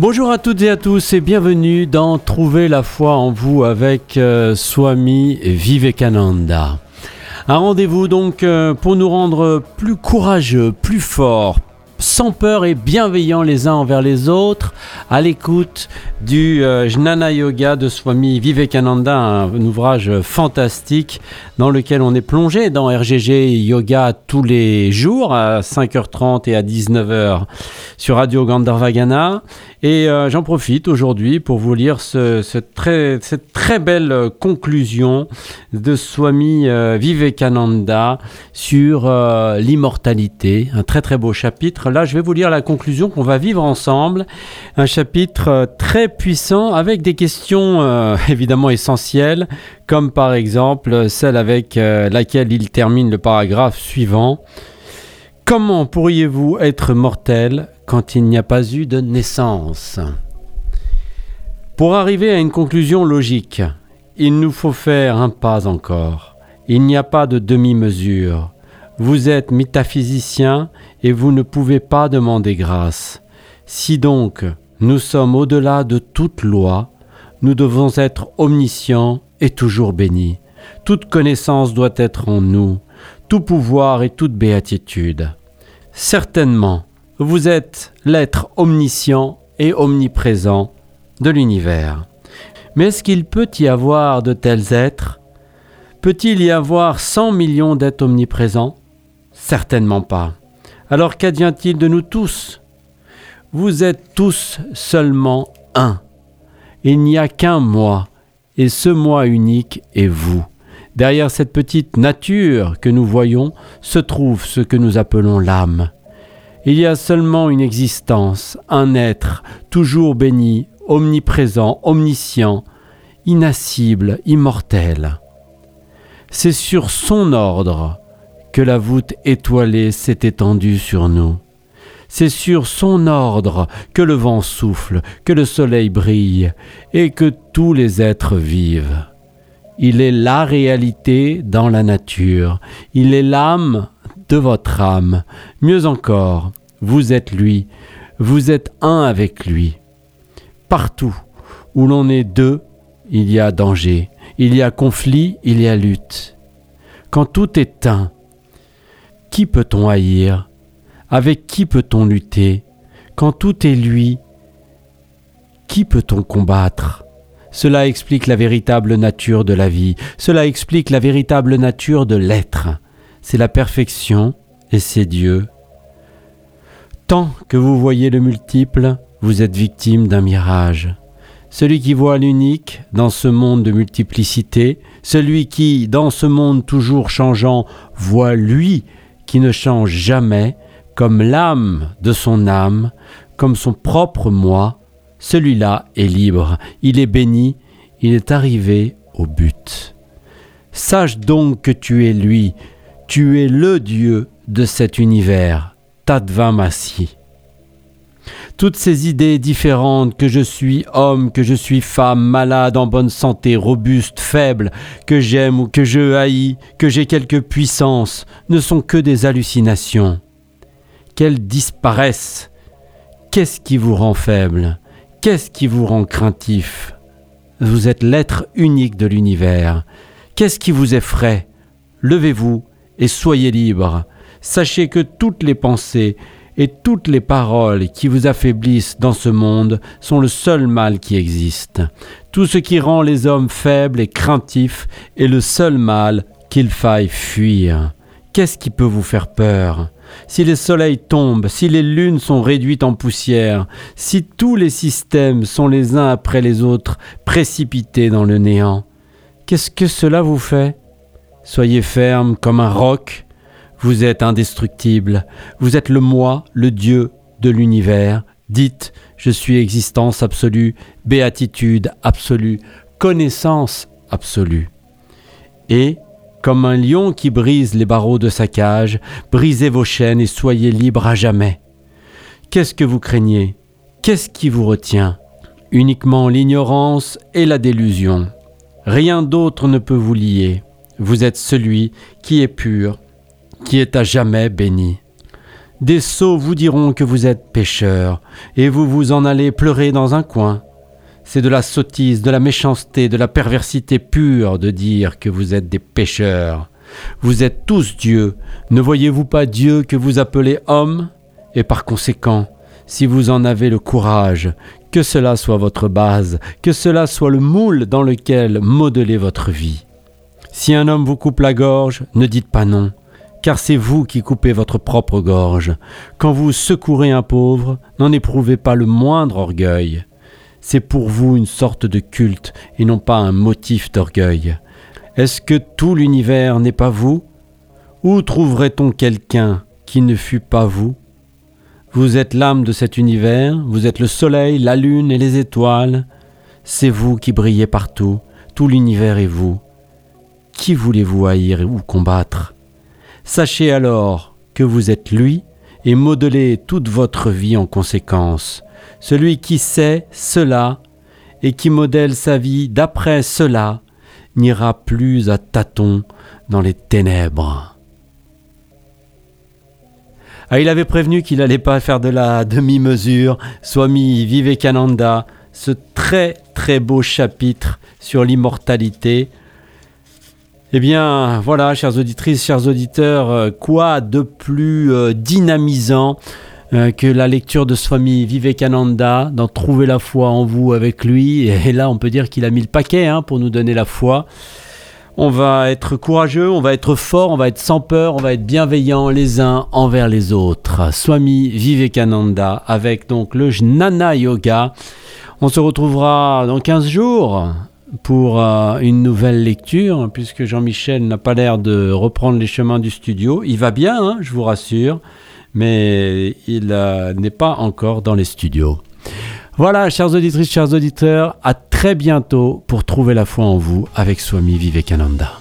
Bonjour à toutes et à tous et bienvenue dans Trouver la foi en vous avec euh, Swami Vivekananda. Un rendez-vous donc euh, pour nous rendre plus courageux, plus forts, sans peur et bienveillants les uns envers les autres, à l'écoute du euh, Jnana Yoga de Swami Vivekananda, un, ouvrage fantastique dans lequel on est plongé dans RGG Yoga tous les jours à 5h30 et à 19h sur Radio Gandharvagana. Et euh, j'en profite aujourd'hui pour vous lire cette très belle conclusion de Swami euh, Vivekananda sur l'immortalité. Un très très beau chapitre. Là, je vais vous lire la conclusion qu'on va vivre ensemble. Un chapitre très puissant avec des questions euh, évidemment essentielles, comme par exemple celle avec euh, laquelle il termine le paragraphe suivant. Comment pourriez-vous être mortel quand il n'y a pas eu de naissance Pour arriver à une conclusion logique, il nous faut faire un pas encore. Il n'y a pas de demi-mesure. Vous êtes métaphysicien et vous ne pouvez pas demander grâce. Si donc nous sommes au-delà de toute loi, nous devons être omniscients et toujours bénis. Toute connaissance doit être en nous, tout pouvoir et toute béatitude. Certainement, vous êtes l'être omniscient et omniprésent de l'univers. Mais est-ce qu'il peut y avoir de tels êtres? Peut-il y avoir cent millions d'êtres omniprésents? Certainement pas. Alors qu'advient-il de nous tous? Vous êtes tous seulement un. Il n'y a qu'un moi, et ce moi unique est vous. Derrière cette petite nature que nous voyons se trouve ce que nous appelons l'âme. Il y a seulement une existence, un être, toujours béni, omniprésent, omniscient, inassible, immortel. C'est sur son ordre que la voûte étoilée s'est étendue sur nous. C'est sur son ordre que le vent souffle, que le soleil brille et que tous les êtres vivent. Il est la réalité dans la nature, il est l'âme de votre âme. Mieux encore, vous êtes lui, vous êtes un avec lui. Partout où l'on est deux, il y a danger, il y a conflit, il y a lutte. Quand tout est un, qui peut-on haïr? Avec qui peut-on lutter? Quand tout est lui, qui peut-on combattre? Cela explique la véritable nature de la vie, cela explique la véritable nature de l'être. C'est la perfection et c'est Dieu. Tant que vous voyez le multiple, vous êtes victime d'un mirage. Celui qui voit l'unique dans ce monde de multiplicité, celui qui, dans ce monde toujours changeant, voit lui qui ne change jamais, comme l'âme de son âme, comme son propre moi, celui-là est libre, il est béni, il est arrivé au but. Sache donc que tu es lui, tu es le Dieu de cet univers, Tadvamasi. Toutes ces idées différentes que je suis homme, que je suis femme, malade, en bonne santé, robuste, faible, que j'aime ou que je haïs, que j'ai quelque puissance, ne sont que des hallucinations qu'elles disparaissent. Qu'est-ce qui vous rend faible? Qu'est-ce qui vous rend craintif? Vous êtes l'être unique de l'univers. Qu'est-ce qui vous effraie? Levez-vous et soyez libre. Sachez que toutes les pensées et toutes les paroles qui vous affaiblissent dans ce monde sont le seul mal qui existe. Tout ce qui rend les hommes faibles et craintifs est le seul mal qu'il faille fuir. Qu'est-ce qui peut vous faire peur? Si les soleils tombent, si les lunes sont réduites en poussière, si tous les systèmes sont les uns après les autres précipités dans le néant, qu'est-ce que cela vous fait? Soyez ferme comme un roc, vous êtes indestructible, vous êtes le moi, le Dieu de l'univers. Dites, je suis existence absolue, béatitude absolue, connaissance absolue. Et comme un lion qui brise les barreaux de sa cage, brisez vos chaînes et soyez libres à jamais. Qu'est-ce que vous craignez? Qu'est-ce qui vous retient? Uniquement l'ignorance et la délusion. Rien d'autre ne peut vous lier. Vous êtes celui qui est pur, qui est à jamais béni. Des sots vous diront que vous êtes pécheur, et vous vous en allez pleurer dans un coin. C'est de la sottise, de la méchanceté, de la perversité pure de dire que vous êtes des pécheurs. Vous êtes tous Dieu. Ne voyez-vous pas Dieu que vous appelez homme? Et par conséquent, si vous en avez le courage, que cela soit votre base, que cela soit le moule dans lequel modeler votre vie. Si un homme vous coupe la gorge, ne dites pas non, car c'est vous qui coupez votre propre gorge. Quand vous secourez un pauvre, n'en éprouvez pas le moindre orgueil. C'est pour vous une sorte de culte et non pas un motif d'orgueil. Est-ce que tout l'univers n'est pas vous? Où trouverait-on quelqu'un qui ne fût pas vous? Vous êtes l'âme de cet univers, vous êtes le soleil, la lune et les étoiles. C'est vous qui brillez partout, tout l'univers est vous. Qui voulez-vous haïr ou combattre? Sachez alors que vous êtes lui et modelez toute votre vie en conséquence. Celui qui sait cela et qui modèle sa vie d'après cela n'ira plus à tâtons dans les ténèbres. Ah, il avait prévenu qu'il n'allait pas faire de la demi-mesure. Swami Vivekananda, ce très très beau chapitre sur l'immortalité. Eh bien, voilà, chères auditrices, chers auditeurs, euh, quoi de plus euh, dynamisant euh, que la lecture de Swami Vivekananda, d'en trouver la foi en vous avec lui? Et là, on peut dire qu'il a mis le paquet hein, pour nous donner la foi. On va être courageux, on va être fort, on va être sans peur, on va être bienveillant les uns envers les autres. Swami Vivekananda avec donc le Jnana Yoga. On se retrouvera dans 15 jours pour euh, une nouvelle lecture, puisque Jean-Michel n'a pas l'air de reprendre les chemins du studio. Il va bien, hein, je vous rassure mais il euh, n'est pas encore dans les studios. Voilà, chers auditrices, chers auditeurs, à très bientôt pour trouver la foi en vous avec Swami Vivekananda.